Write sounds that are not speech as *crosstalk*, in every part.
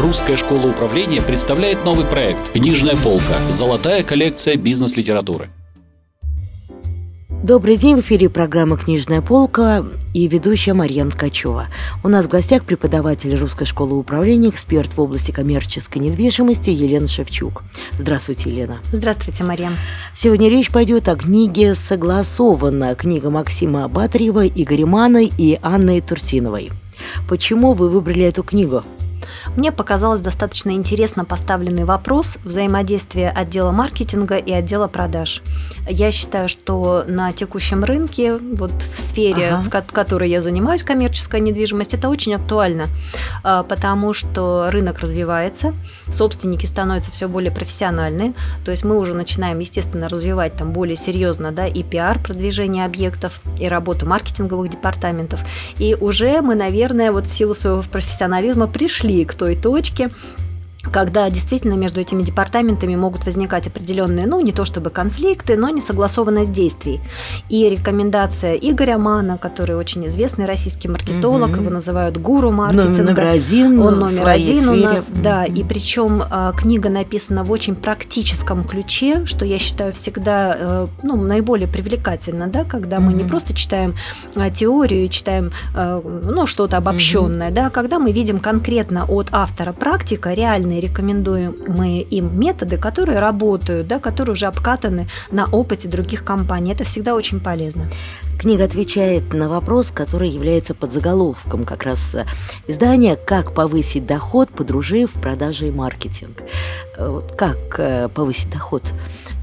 Русская школа управления представляет новый проект «Книжная полка. Золотая коллекция бизнес-литературы». Добрый день, в эфире программа «Книжная полка» и ведущая Марьям Ткачева. У нас в гостях преподаватель Русской школы управления, эксперт в области коммерческой недвижимости Елена Шевчук. Здравствуйте, Елена. Здравствуйте, Марьям. Сегодня речь пойдет о книге «Согласованно». Книга Максима Батарева, Игоря Мана и Анны Турсиновой. Почему вы выбрали эту книгу? Мне показалось достаточно интересно поставленный вопрос взаимодействия отдела маркетинга и отдела продаж. Я считаю, что на текущем рынке, вот в сфере, ага. в которой я занимаюсь, коммерческая недвижимость, это очень актуально, а, потому что рынок развивается, собственники становятся все более профессиональны, то есть мы уже начинаем, естественно, развивать там более серьезно да, и пиар продвижение объектов, и работу маркетинговых департаментов. И уже мы, наверное, вот в силу своего профессионализма пришли к той точке, когда действительно между этими департаментами могут возникать определенные, ну, не то чтобы конфликты, но несогласованность действий. И рекомендация Игоря Мана, который очень известный российский маркетолог, угу. его называют гуру маркетинга. Номер один. Он номер один сфере. у нас, да. И причем а, книга написана в очень практическом ключе, что я считаю всегда, э, ну, наиболее привлекательно, да, когда угу. мы не просто читаем а, теорию читаем, э, ну, что-то обобщенное, угу. да, а когда мы видим конкретно от автора практика реально реальные рекомендуемые им методы, которые работают, да, которые уже обкатаны на опыте других компаний. Это всегда очень полезно. Книга отвечает на вопрос, который является подзаголовком как раз э, издания «Как повысить доход, подружив продажи и маркетинг». Э, как э, повысить доход?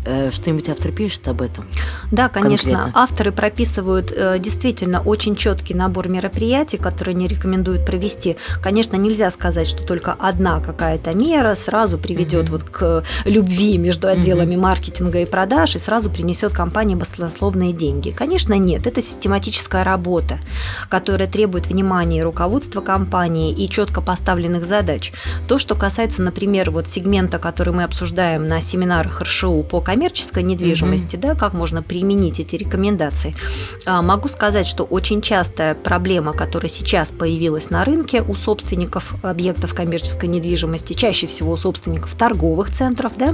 Э, что-нибудь автор пишет об этом? Да, конечно. Конкретно? Авторы прописывают э, действительно очень четкий набор мероприятий, которые они рекомендуют провести. Конечно, нельзя сказать, что только одна какая-то мера сразу приведет mm-hmm. вот к любви между отделами mm-hmm. маркетинга и продаж и сразу принесет компании баснословные деньги. Конечно, нет. Это систематическая работа, которая требует внимания руководства компании и четко поставленных задач. То, что касается, например, вот сегмента, который мы обсуждаем на семинарах РШУ по коммерции, коммерческой недвижимости, mm-hmm. да, как можно применить эти рекомендации. А, могу сказать, что очень частая проблема, которая сейчас появилась на рынке у собственников объектов коммерческой недвижимости, чаще всего у собственников торговых центров, да,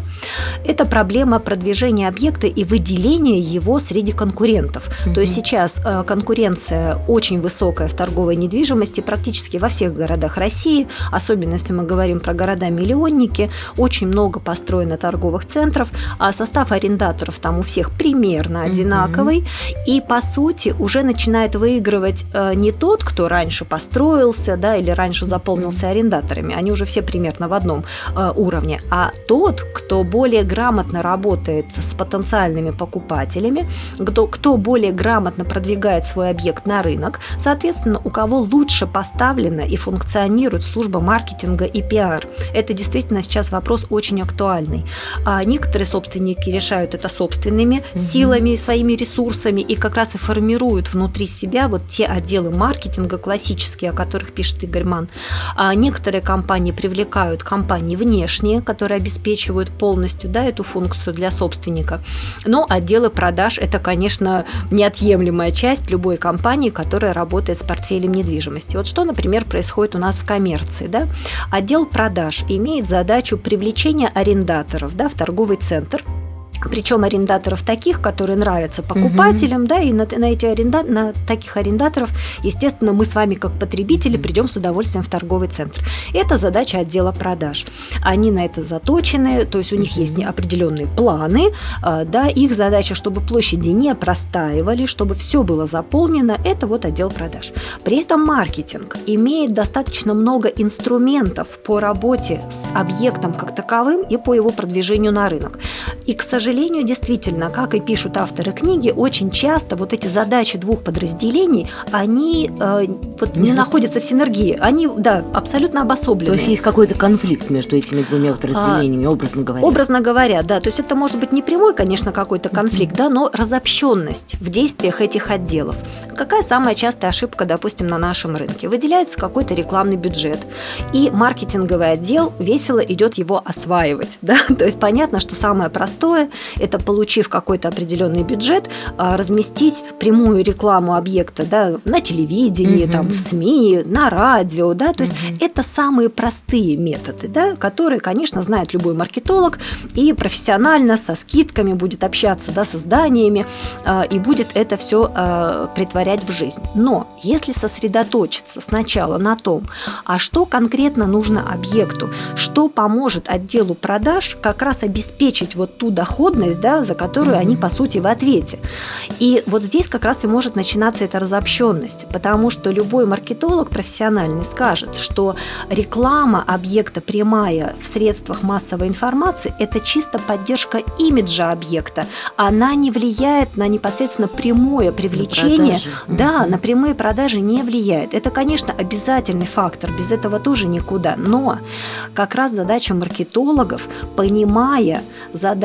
это проблема продвижения объекта и выделения его среди конкурентов. Mm-hmm. То есть сейчас а, конкуренция очень высокая в торговой недвижимости практически во всех городах России, особенно если мы говорим про города-миллионники, очень много построено торговых центров, а со состав арендаторов там у всех примерно одинаковый, mm-hmm. и по сути уже начинает выигрывать э, не тот, кто раньше построился, да, или раньше заполнился арендаторами, они уже все примерно в одном э, уровне, а тот, кто более грамотно работает с потенциальными покупателями, кто, кто более грамотно продвигает свой объект на рынок, соответственно, у кого лучше поставлена и функционирует служба маркетинга и пиар. Это действительно сейчас вопрос очень актуальный. А некоторые собственники все решают это собственными mm-hmm. силами, своими ресурсами и как раз и формируют внутри себя вот те отделы маркетинга классические, о которых пишет Игорь Ман. А некоторые компании привлекают компании внешние, которые обеспечивают полностью да, эту функцию для собственника. Но отделы продаж – это, конечно, неотъемлемая часть любой компании, которая работает с портфелем недвижимости. Вот что, например, происходит у нас в коммерции. Да? Отдел продаж имеет задачу привлечения арендаторов да, в торговый центр – причем арендаторов таких, которые нравятся покупателям, угу. да, и на, на эти аренда, на таких арендаторов, естественно, мы с вами как потребители придем с удовольствием в торговый центр. Это задача отдела продаж. Они на это заточены, то есть у них есть определенные планы, а, да, их задача, чтобы площади не простаивали, чтобы все было заполнено, это вот отдел продаж. При этом маркетинг имеет достаточно много инструментов по работе с объектом как таковым и по его продвижению на рынок. И, к сожалению, действительно, как и пишут авторы книги, очень часто вот эти задачи двух подразделений, они э, вот не, не находятся в синергии. Они, да, абсолютно обособлены. То есть есть какой-то конфликт между этими двумя подразделениями, а, образно говоря. Образно говоря, да. То есть это может быть не прямой, конечно, какой-то конфликт, да, но разобщенность в действиях этих отделов. Какая самая частая ошибка, допустим, на нашем рынке? Выделяется какой-то рекламный бюджет, и маркетинговый отдел весело идет его осваивать. *laughs* Да? То есть понятно, что самое простое это получив какой-то определенный бюджет, а, разместить прямую рекламу объекта да, на телевидении, угу. там, в СМИ, на радио. Да? То есть угу. это самые простые методы, да, которые, конечно, знает любой маркетолог и профессионально, со скидками будет общаться да, с изданиями а, и будет это все а, притворять в жизнь. Но если сосредоточиться сначала на том, а что конкретно нужно объекту, что поможет отделу продаж как раз обеспечить вот ту доходность, да, за которую они, по сути, в ответе. И вот здесь как раз и может начинаться эта разобщенность, потому что любой маркетолог профессиональный скажет, что реклама объекта прямая в средствах массовой информации – это чисто поддержка имиджа объекта. Она не влияет на непосредственно прямое привлечение. На да, на прямые продажи не влияет. Это, конечно, обязательный фактор, без этого тоже никуда. Но как раз задача маркетологов, понимая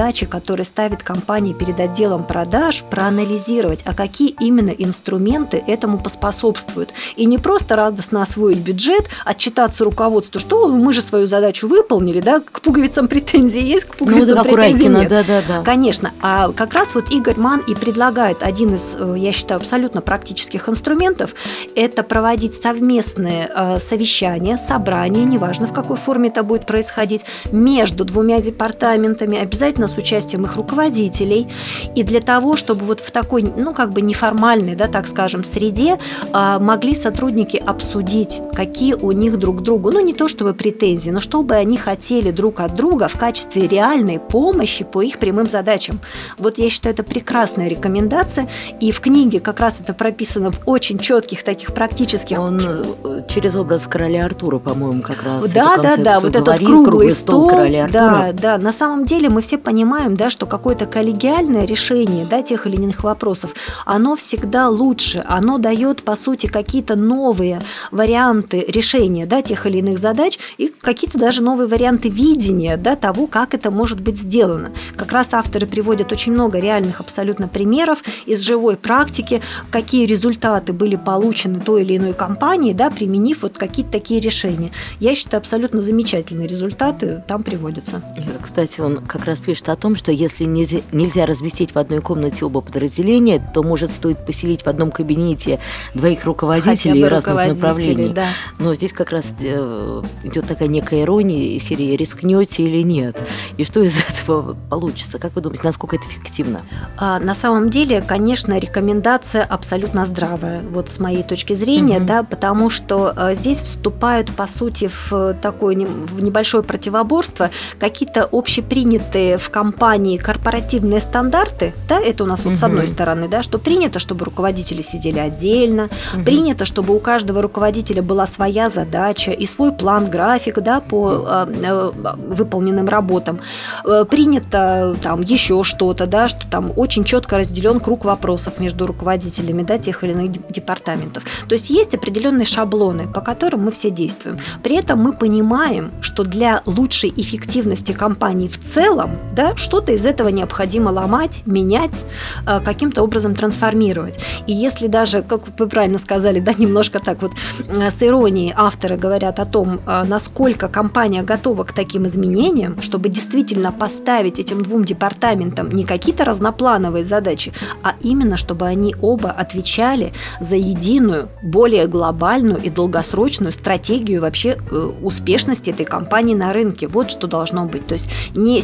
задачи, которые ставит компания перед отделом продаж, проанализировать, а какие именно инструменты этому поспособствуют. И не просто радостно освоить бюджет, отчитаться руководству, что мы же свою задачу выполнили, да, к пуговицам претензии есть, к пуговицам ну, претензий нет. Да, да, да. Конечно. А как раз вот Игорь Ман и предлагает один из, э, я считаю, абсолютно практических инструментов – это проводить совместные э, совещания, собрания, неважно в какой форме это будет происходить, между двумя департаментами, обязательно с участием их руководителей. И для того, чтобы вот в такой, ну, как бы неформальной, да, так скажем, среде э, могли сотрудники обсудить, какие у них друг другу, ну, не то чтобы претензии, но чтобы они хотели друг от друга в качестве реальной помощи по их прямым задачам. Вот я считаю, это прекрасная рекомендация, и в книге как раз это прописано в очень четких таких практических... Он э, через образ короля Артура, по-моему, как раз Да, да, да, вот этот круглый, круглый стол, стол короля Артура. Да, да, на самом деле мы все понимаем, да, что какое-то коллегиальное решение, да, тех или иных вопросов, оно всегда лучше, оно дает, по сути, какие-то новые варианты решения, да, тех или иных задач и какие-то даже новые варианты видения, да, того, как это может быть сделано. Как раз авторы приводят очень много реальных абсолютно примеров из живой практики, какие результаты были получены той или иной компанией, да, применив вот какие-то такие решения. Я считаю, абсолютно замечательные результаты там приводятся. Кстати, он как раз пишет о том, что если нельзя, нельзя разместить в одной комнате оба подразделения, то может стоит поселить в одном кабинете двоих руководителей разных направлений. Да. Но здесь как раз э, идет такая некая ирония серии «Рискнете или нет?» И что из этого получится? Как вы думаете, насколько это эффективно? А, на самом деле, конечно, рекомендация абсолютно здравая, вот с моей точки зрения, угу. да, потому что а, здесь вступают, по сути, в такое в небольшое противоборство какие-то общепринятые в компании корпоративные стандарты, да, это у нас вот угу. с одной стороны, да, что принято, чтобы руководители сидели отдельно, угу. принято, чтобы у каждого руководителя была своя задача и свой план, график, да, по э, э, выполненным работам. Э, принято там еще что-то, да, что там очень четко разделен круг вопросов между руководителями, да, тех или иных департаментов. То есть есть определенные шаблоны, по которым мы все действуем. При этом мы понимаем, что для лучшей эффективности компании в целом, да, что-то из этого необходимо ломать, менять, э, каким-то образом трансформировать. И если даже, как вы правильно сказали, да, немножко так вот э, с иронией авторы говорят о том, насколько компания готова к таким изменениям, чтобы действительно поставить этим двум департаментам не какие-то разноплановые задачи, а именно, чтобы они оба отвечали за единую, более глобальную и долгосрочную стратегию вообще э, успешности этой компании на рынке. Вот что должно быть. То есть не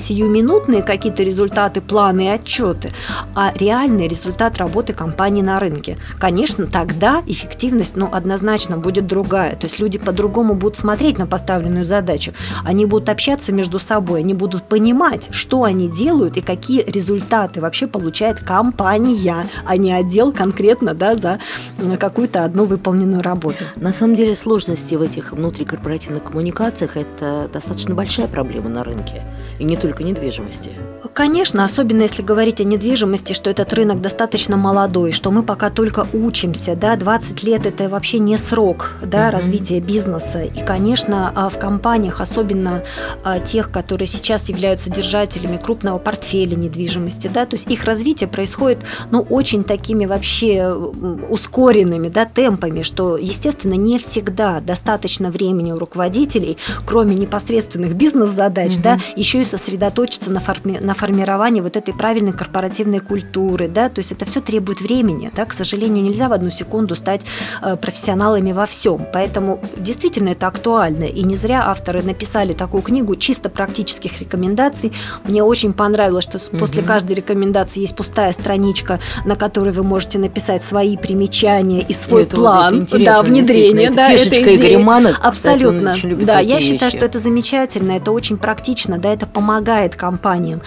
сиюминутные какие-то результаты, планы и отчеты, а реальный результат работы компании на рынке. Конечно, тогда эффективность ну, однозначно будет другая. То есть люди по-другому будут смотреть на поставленную задачу. Они будут общаться между собой, они будут понимать, что они делают и какие результаты вообще получает компания, а не отдел конкретно да, за какую-то одну выполненную работу. На самом деле сложности в этих внутрикорпоративных коммуникациях – это достаточно большая проблема на рынке, и не только недвижимости. Конечно, особенно если говорить о недвижимости, что этот рынок достаточно молодой, что мы пока только учимся, да, 20 лет это вообще не срок да, mm-hmm. развития бизнеса. И, конечно, а, в компаниях, особенно а, тех, которые сейчас являются держателями крупного портфеля недвижимости, да, то есть их развитие происходит, ну, очень такими вообще ускоренными, да, темпами, что, естественно, не всегда достаточно времени у руководителей, кроме непосредственных бизнес-задач, mm-hmm. да, еще и сосредоточиться на, форме, на формирование вот этой правильной корпоративной культуры, да, то есть это все требует времени, да, к сожалению, нельзя в одну секунду стать э, профессионалами во всем, поэтому действительно это актуально, и не зря авторы написали такую книгу чисто практических рекомендаций. Мне очень понравилось, что угу. после каждой рекомендации есть пустая страничка, на которой вы можете написать свои примечания и свой это план, вот да, внедрения, да, этой идеи. Игорь Абсолютно, кстати, да, я считаю, что это замечательно, это очень практично, да, это помогает компаниям.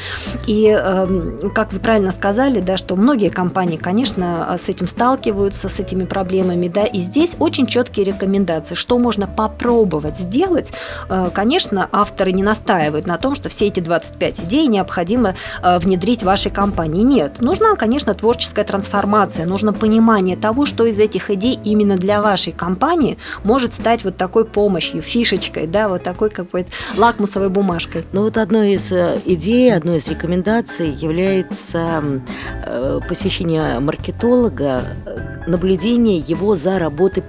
И, э, как вы правильно сказали, да, что многие компании, конечно, с этим сталкиваются, с этими проблемами, да, и здесь очень четкие рекомендации, что можно попробовать сделать. Э, конечно, авторы не настаивают на том, что все эти 25 идей необходимо э, внедрить в вашей компании. Нет, нужна, конечно, творческая трансформация, нужно понимание того, что из этих идей именно для вашей компании может стать вот такой помощью, фишечкой, да, вот такой какой-то лакмусовой бумажкой. Ну вот одной из э, идей, одной из рекомендаций является посещение маркетолога, наблюдение его за работой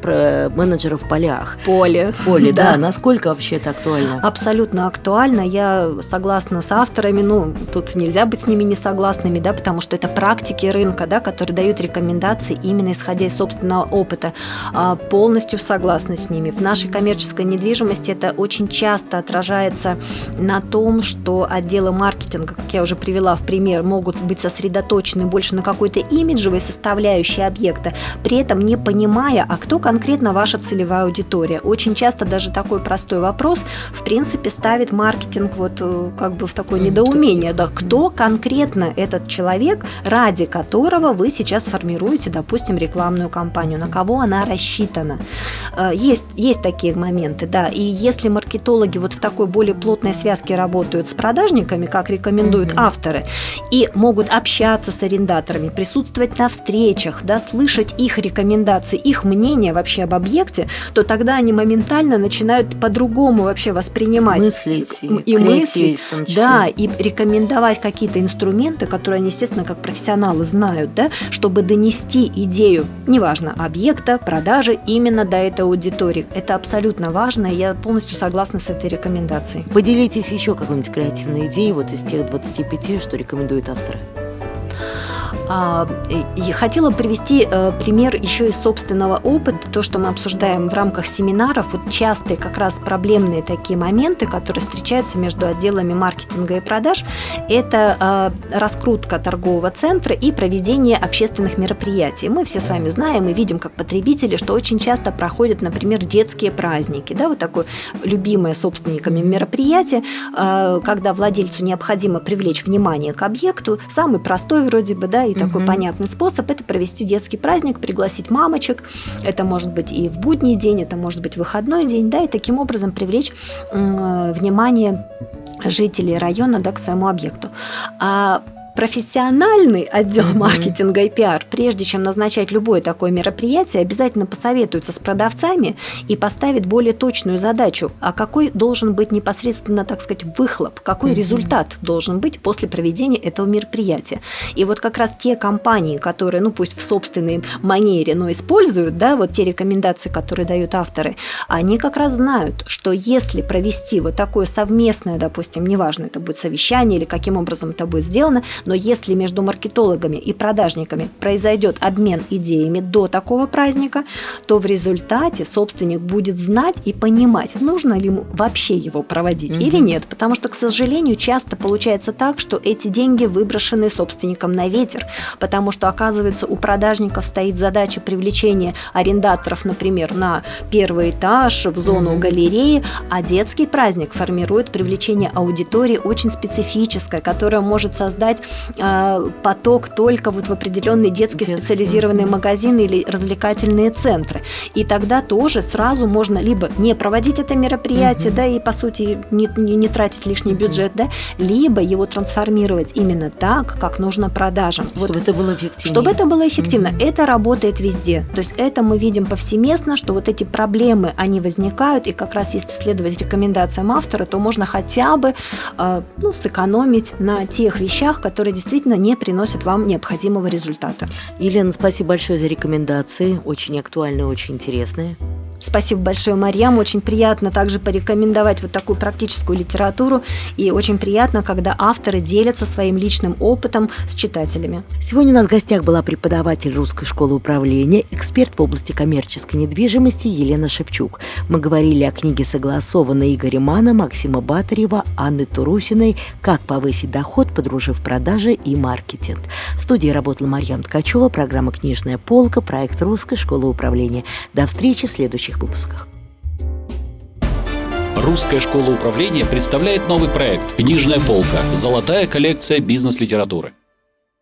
менеджера в полях. Поле. Поле, *laughs* да. да. Насколько вообще это актуально? Абсолютно актуально. Я согласна с авторами. Ну, тут нельзя быть с ними не согласными, да, потому что это практики рынка, да, которые дают рекомендации именно исходя из собственного опыта. А, полностью согласна с ними. В нашей коммерческой недвижимости это очень часто отражается на том, что отделы маркетинга, как я уже привела в пример, могут быть сосредоточены больше на какой-то имиджевой составляющей объекта, при этом не понимая, а кто конкретно ваша целевая аудитория. Очень часто даже такой простой вопрос, в принципе, ставит маркетинг вот э, как бы в такое недоумение, да, кто конкретно этот человек, ради которого вы сейчас формируете, допустим, рекламную кампанию, на кого она рассчитана. Э, есть, есть такие моменты, да, и если маркетологи вот в такой более плотной связке работают с продажниками, как рекомендуют mm-hmm. авторы, и могут общаться с арендаторами, присутствовать на встречах, да, слышать их рекомендации, их мнение вообще об объекте, то тогда они моментально начинают по-другому вообще воспринимать. Мыслить. И, мыслить. Да, и рекомендовать какие-то инструменты, которые они, естественно, как профессионалы знают, да, чтобы донести идею, неважно, объекта, продажи именно до этой аудитории. Это абсолютно важно, и я полностью согласна с этой рекомендацией. Поделитесь еще какой-нибудь креативной идеей вот из тех 25, что рекомендуют авторы. А, и хотела привести э, пример еще из собственного опыта, то, что мы обсуждаем в рамках семинаров, вот частые как раз проблемные такие моменты, которые встречаются между отделами маркетинга и продаж, это э, раскрутка торгового центра и проведение общественных мероприятий. Мы все с вами знаем и видим как потребители, что очень часто проходят, например, детские праздники, да, вот такое любимое собственниками мероприятие, э, когда владельцу необходимо привлечь внимание к объекту, самый простой вроде бы, да, и такой понятный способ – это провести детский праздник, пригласить мамочек. Это может быть и в будний день, это может быть выходной день, да, и таким образом привлечь э, внимание жителей района да, к своему объекту. А профессиональный отдел mm-hmm. маркетинга и пиар, прежде чем назначать любое такое мероприятие, обязательно посоветуется с продавцами и поставит более точную задачу, а какой должен быть непосредственно, так сказать, выхлоп, какой mm-hmm. результат должен быть после проведения этого мероприятия. И вот как раз те компании, которые, ну пусть в собственной манере, но используют, да, вот те рекомендации, которые дают авторы, они как раз знают, что если провести вот такое совместное, допустим, неважно, это будет совещание или каким образом это будет сделано, но если между маркетологами и продажниками произойдет обмен идеями до такого праздника, то в результате собственник будет знать и понимать, нужно ли ему вообще его проводить угу. или нет. Потому что, к сожалению, часто получается так, что эти деньги выброшены собственником на ветер, потому что, оказывается, у продажников стоит задача привлечения арендаторов, например, на первый этаж, в зону угу. галереи, а детский праздник формирует привлечение аудитории очень специфическое, которое может создать поток только вот в определенные детские Детский. специализированные магазины или развлекательные центры. И тогда тоже сразу можно либо не проводить это мероприятие, угу. да, и по сути не, не, не тратить лишний угу. бюджет, да, либо его трансформировать именно так, как нужно продажам. Чтобы вот, это было эффективно. Чтобы это было эффективно. Угу. Это работает везде. То есть это мы видим повсеместно, что вот эти проблемы, они возникают, и как раз если следовать рекомендациям автора, то можно хотя бы э, ну, сэкономить на тех вещах, которые действительно не приносят вам необходимого результата. Елена, спасибо большое за рекомендации. Очень актуальные, очень интересные. Спасибо большое, Марьям. Очень приятно также порекомендовать вот такую практическую литературу. И очень приятно, когда авторы делятся своим личным опытом с читателями. Сегодня у нас в гостях была преподаватель русской школы управления, эксперт в области коммерческой недвижимости Елена Шевчук. Мы говорили о книге согласованной Игоря Мана, Максима Батарева, Анны Турусиной «Как повысить доход, подружив продажи и маркетинг». В студии работала Марьям Ткачева, программа «Книжная полка», проект русской школы управления. До встречи в следующих выпусках. Русская школа управления представляет новый проект «Книжная полка. Золотая коллекция бизнес-литературы».